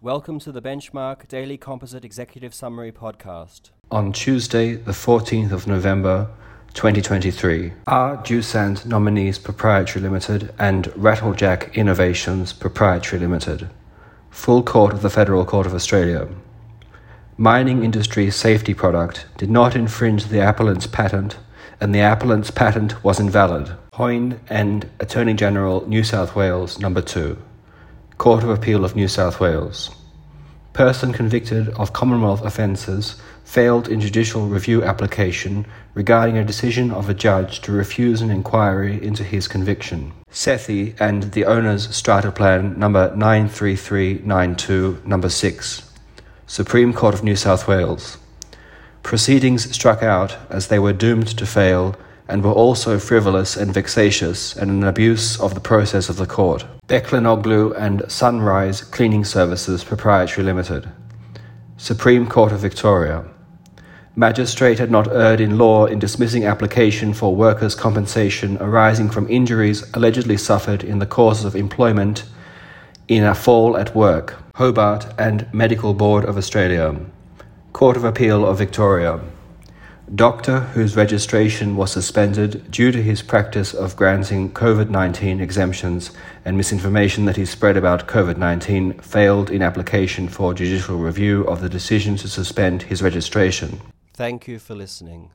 Welcome to the Benchmark Daily Composite Executive Summary Podcast. On Tuesday, the 14th of November, 2023, are Dewsand Nominees Proprietary Limited and Rattlejack Innovations Proprietary Limited. Full Court of the Federal Court of Australia. Mining industry safety product did not infringe the appellant's patent, and the appellant's patent was invalid. Hoyne and Attorney General, New South Wales, Number 2. Court of Appeal of New South Wales. Person convicted of Commonwealth offences failed in judicial review application regarding a decision of a judge to refuse an inquiry into his conviction. Sethi and the owner's strata plan number 93392, number 6. Supreme Court of New South Wales. Proceedings struck out as they were doomed to fail and were also frivolous and vexatious and an abuse of the process of the court. Beklenoglu and Sunrise Cleaning Services Proprietary Limited. Supreme Court of Victoria. Magistrate had not erred in law in dismissing application for workers' compensation arising from injuries allegedly suffered in the course of employment in a fall at work. Hobart and Medical Board of Australia. Court of Appeal of Victoria doctor whose registration was suspended due to his practice of granting COVID 19 exemptions and misinformation that he spread about COVID 19 failed in application for judicial review of the decision to suspend his registration. Thank you for listening.